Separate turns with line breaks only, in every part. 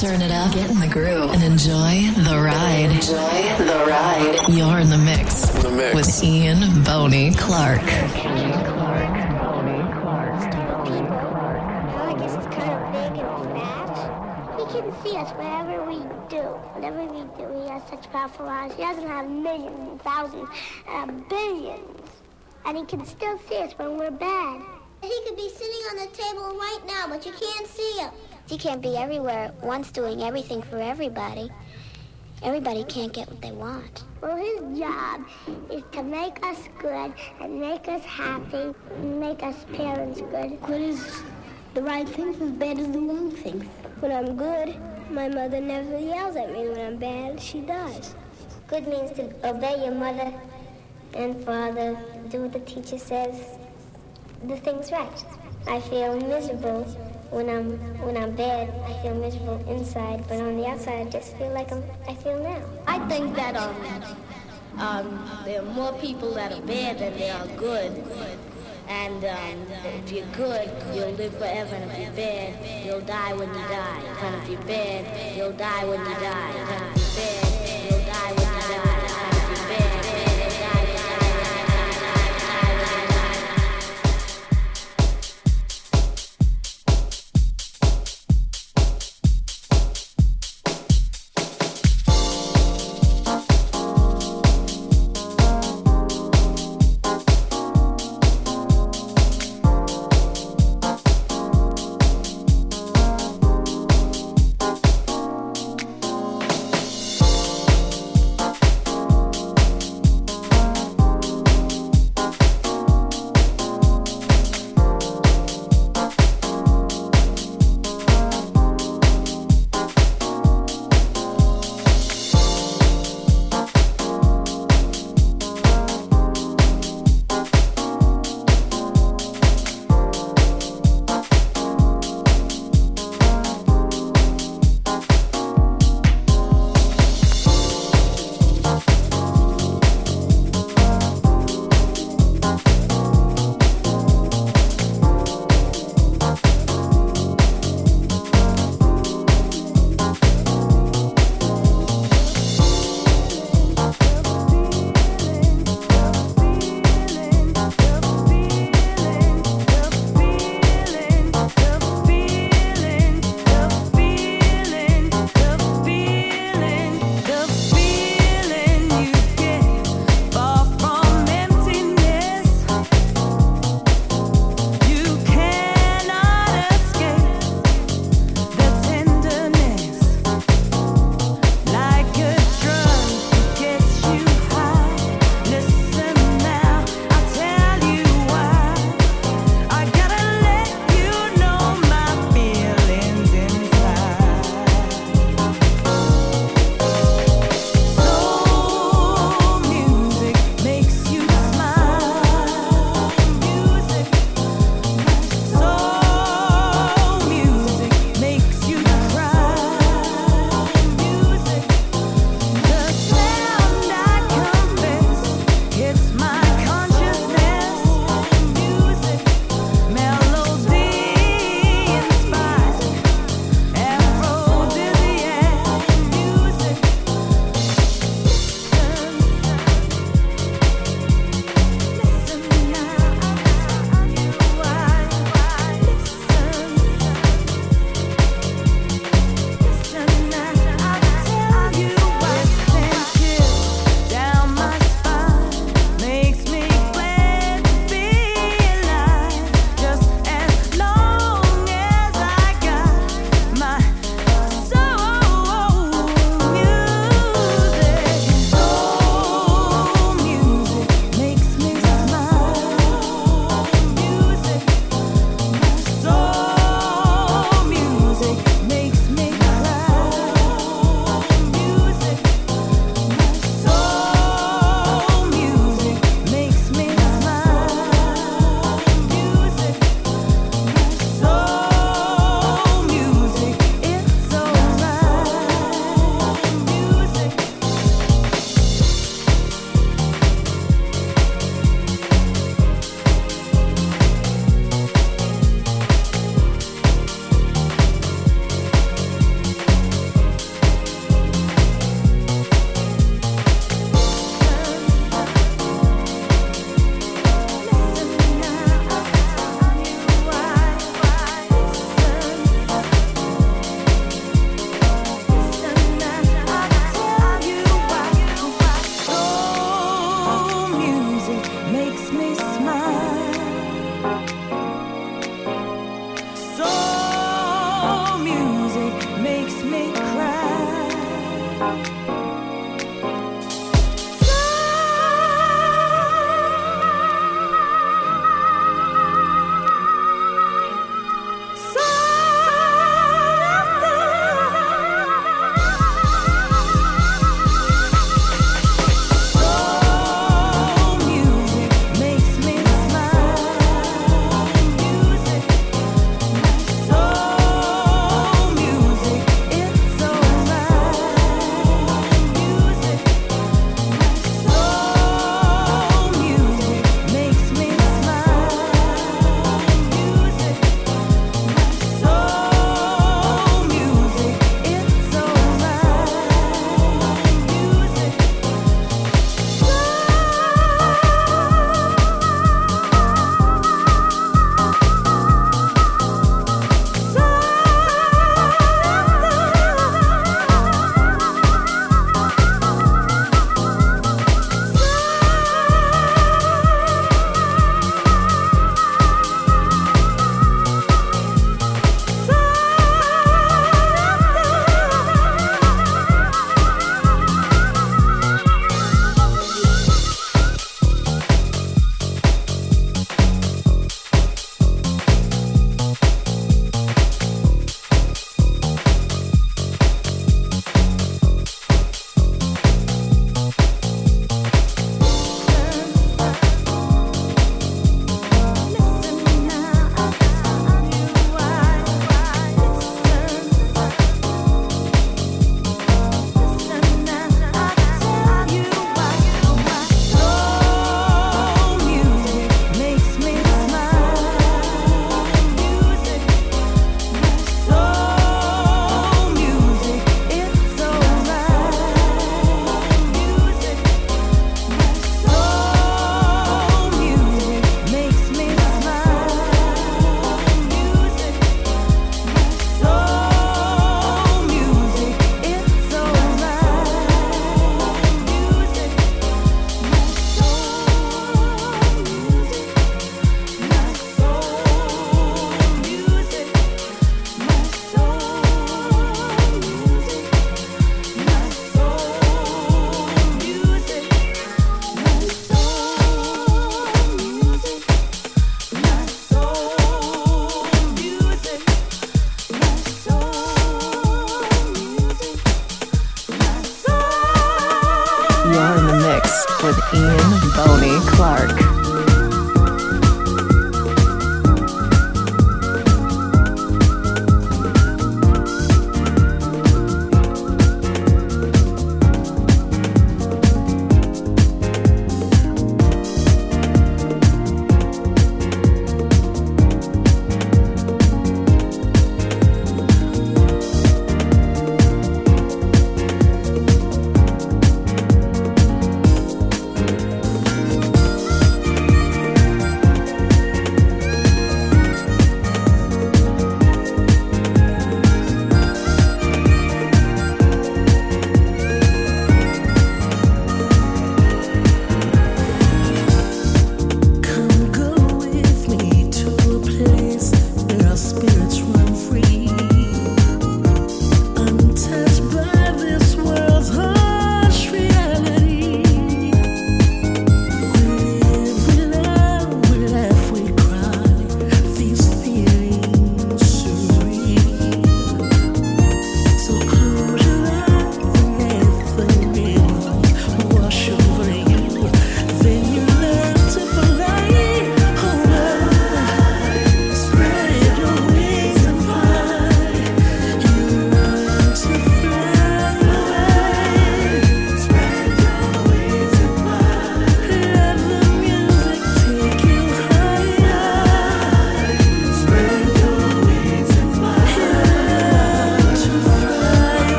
Turn it up, get in the groove, and enjoy the ride. Enjoy the ride. You're in the mix,
the mix.
with Ian Boney Clark.
I guess it's kind of big and fat. He can see us wherever we do. Whatever we do, he has such powerful eyes. He doesn't have millions and thousands, uh, billions. And he can still see us when we're bad.
He could be sitting on the table right now, but you can't see him.
He can't be everywhere at once doing everything for everybody. Everybody can't get what they want. Well, his job is to make us good and make us happy and make us parents good. Good is the right things as bad as the wrong things. When I'm good, my mother never yells at me. When I'm bad, she does. Good means to obey your mother and father, do what the teacher says, the thing's right. I feel miserable when I'm when I'm bad. I feel miserable inside, but on the outside, I just feel like I'm. I feel now.
I think that um, um, there are more people that are bad than there are good. And um, if you're good, you'll live forever. And if you're bad, you'll die when you die. And if you're bad, you'll die when you die. And if you're bad, you'll die when you die.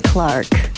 Clark.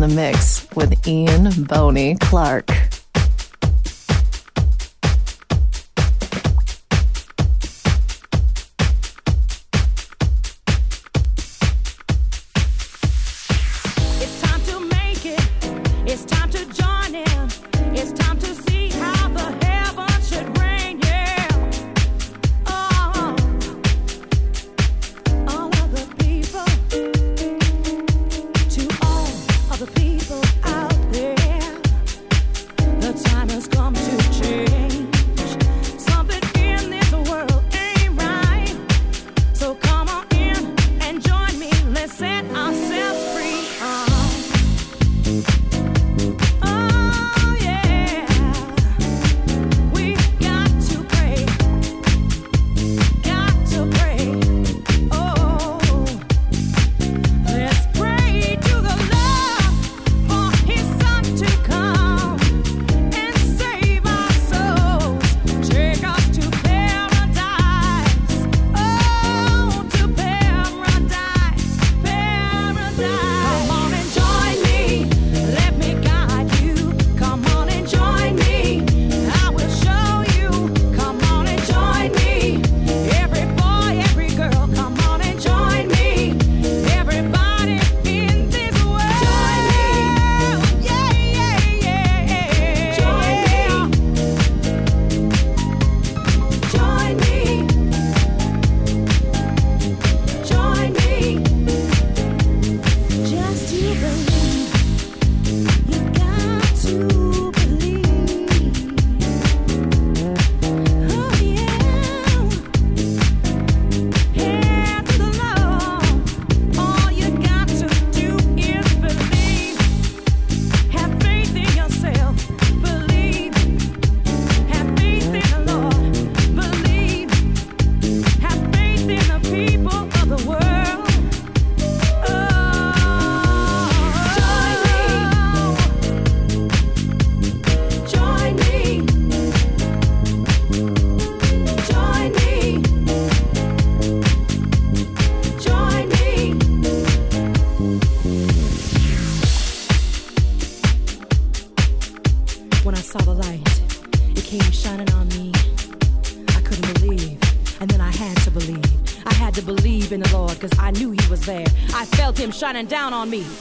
The mix with Ian Boney Clark.
Me.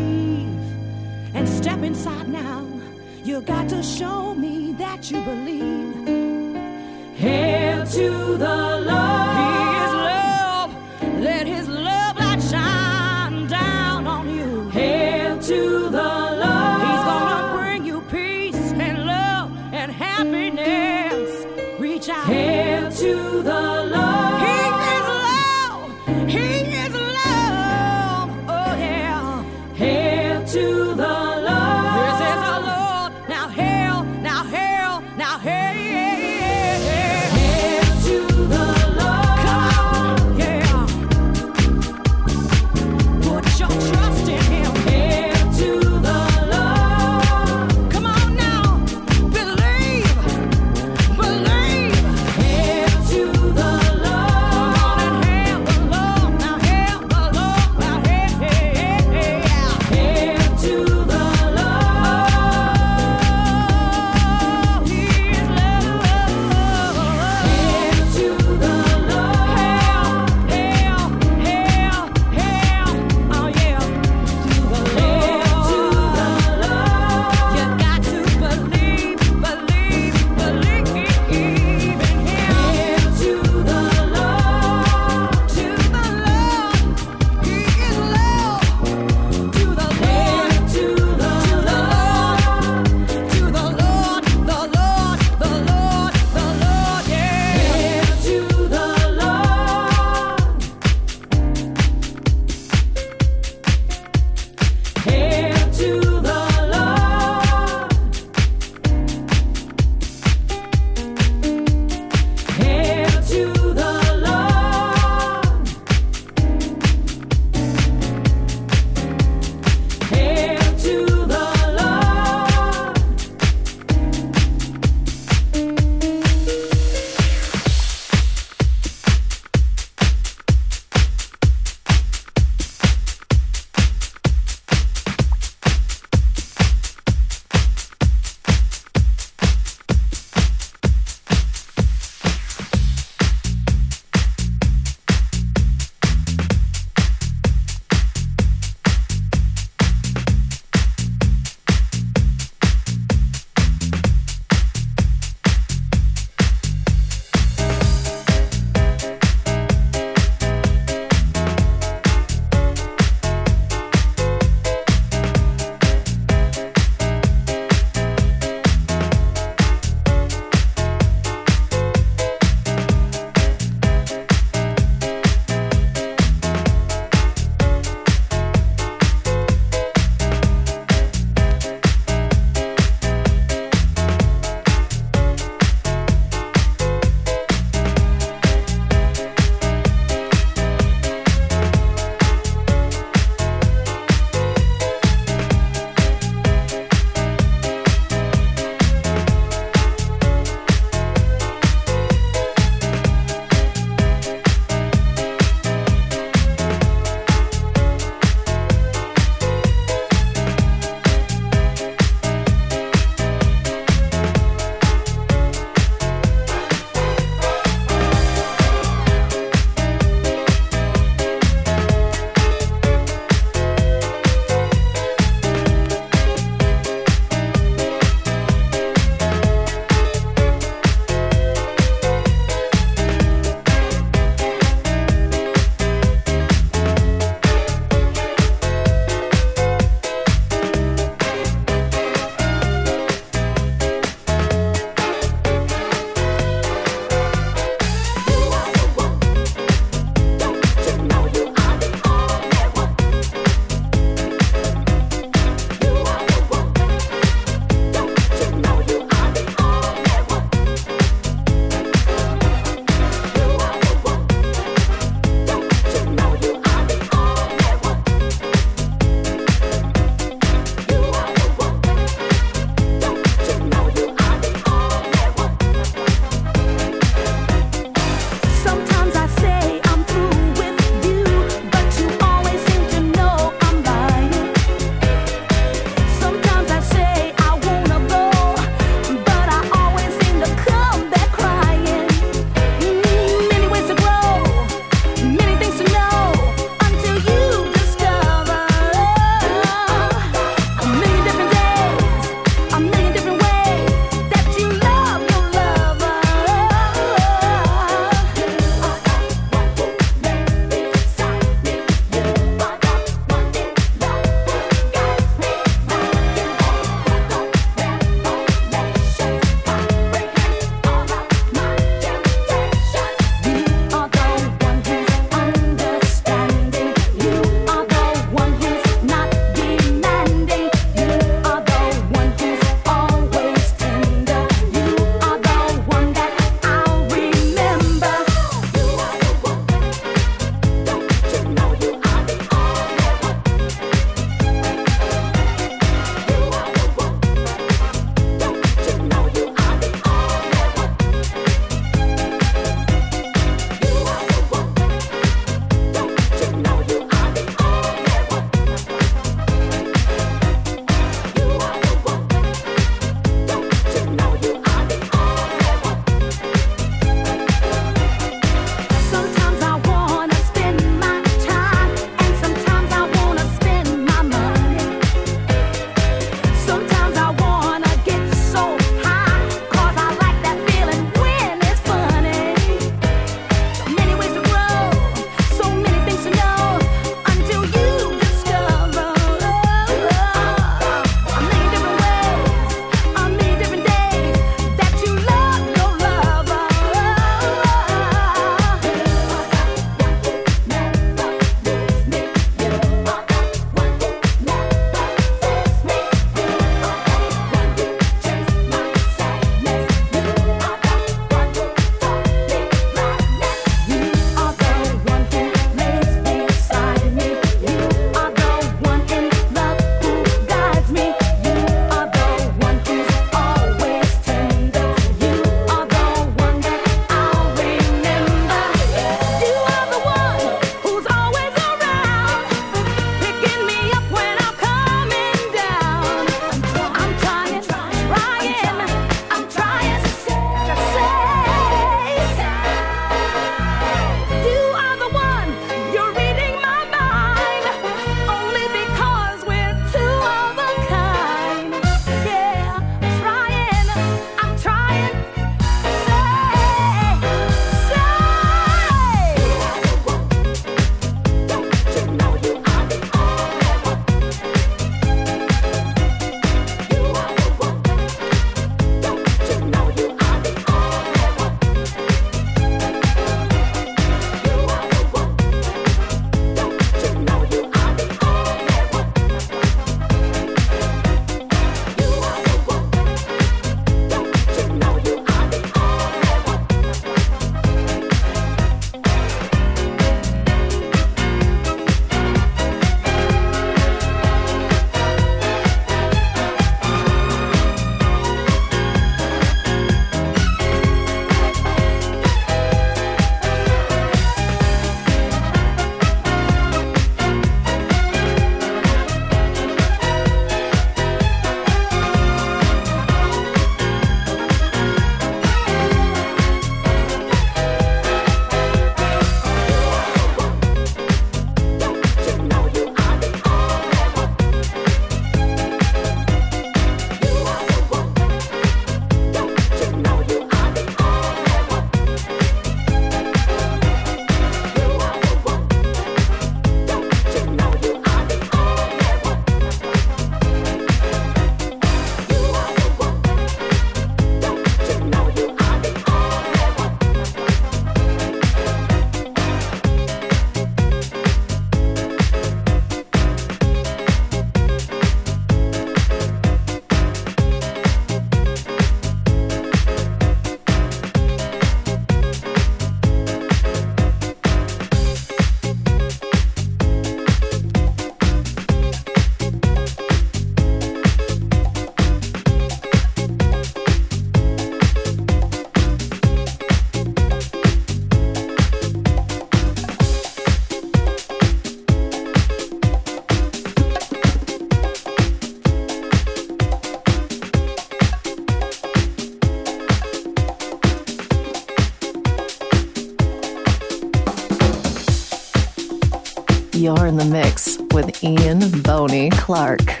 You're in the mix with Ian Boney Clark.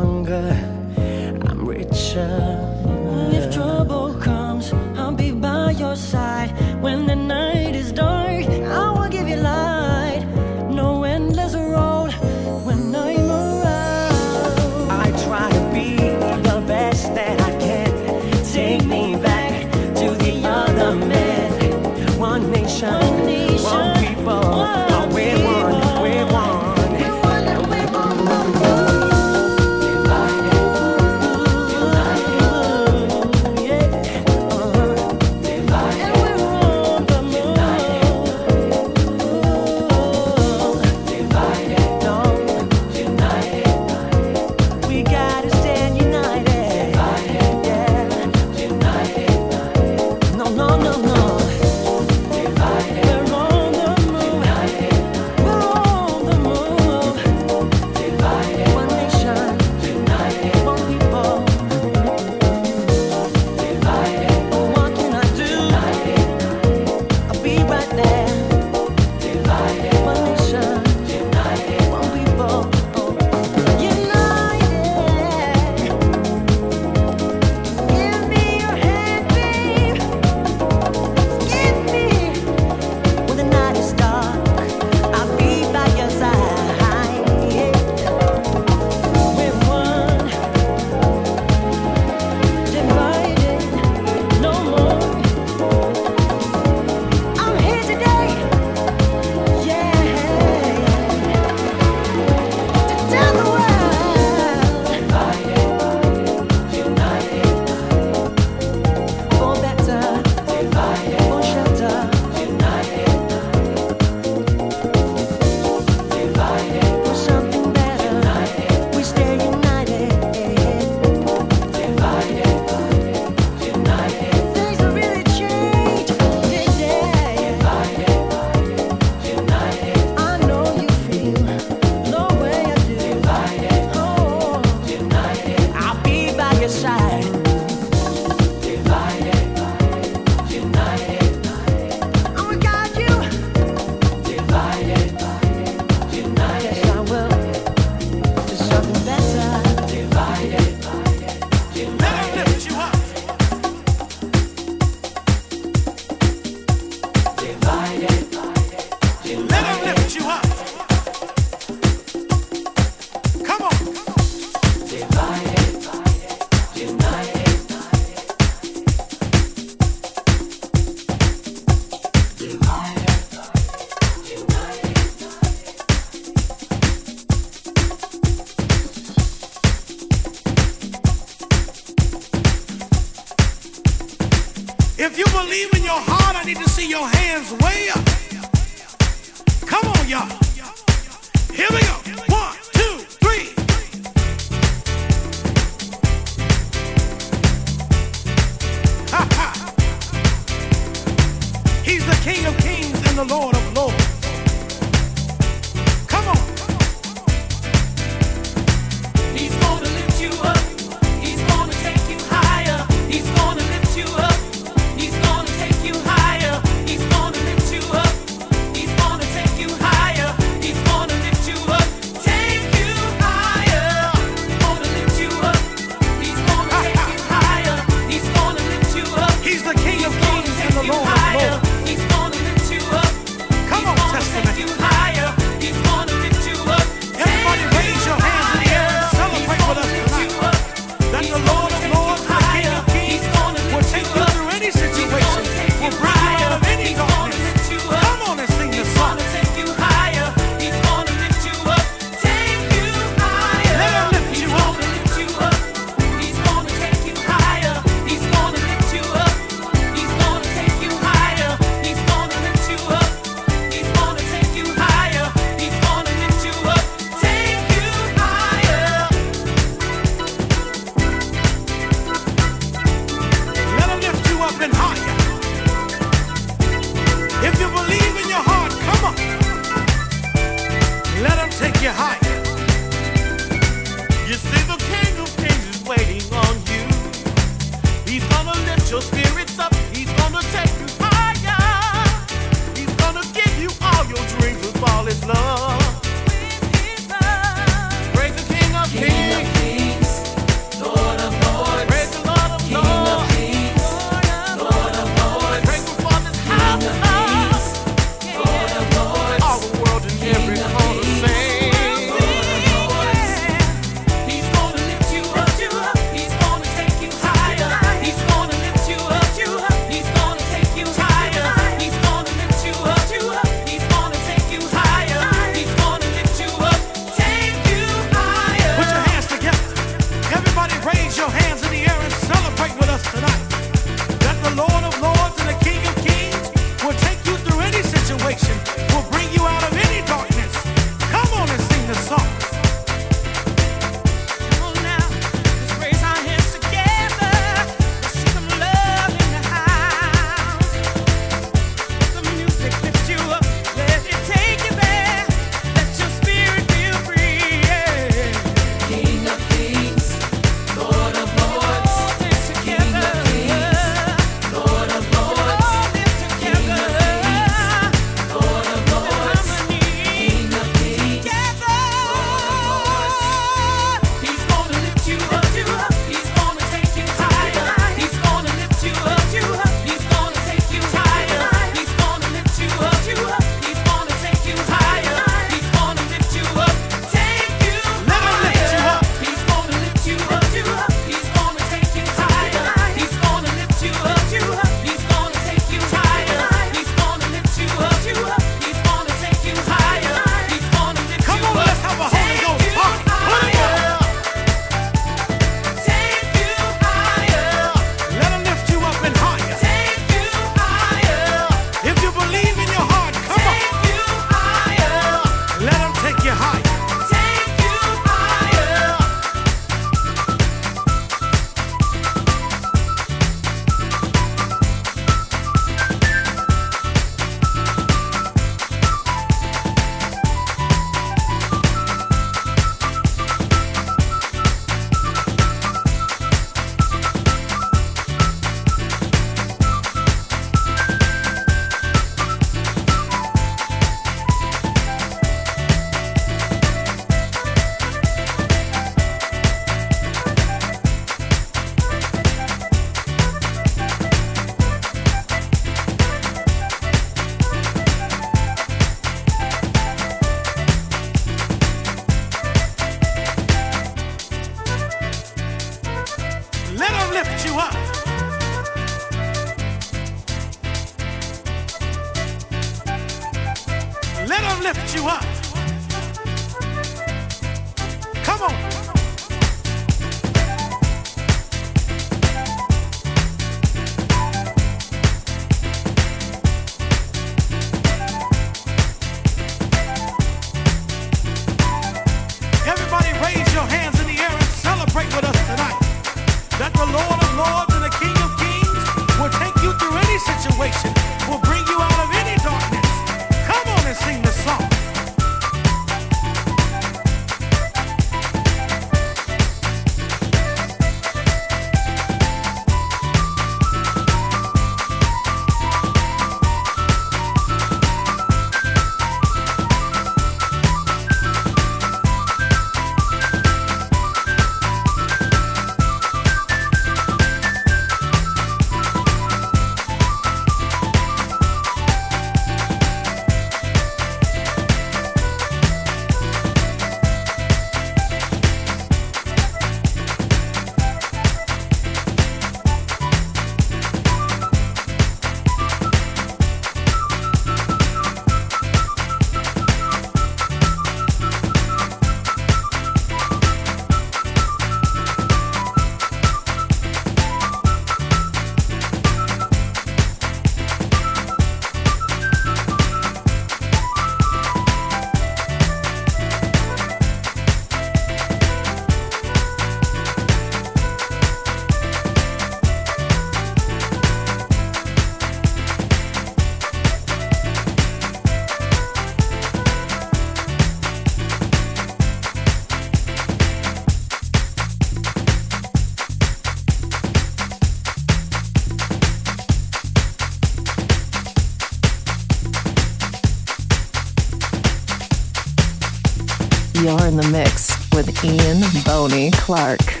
You're in the mix with Ian Boney Clark.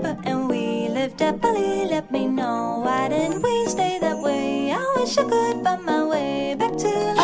remember and we lived happily. Let me know why didn't we stay that way? I wish I could find my way back to
life.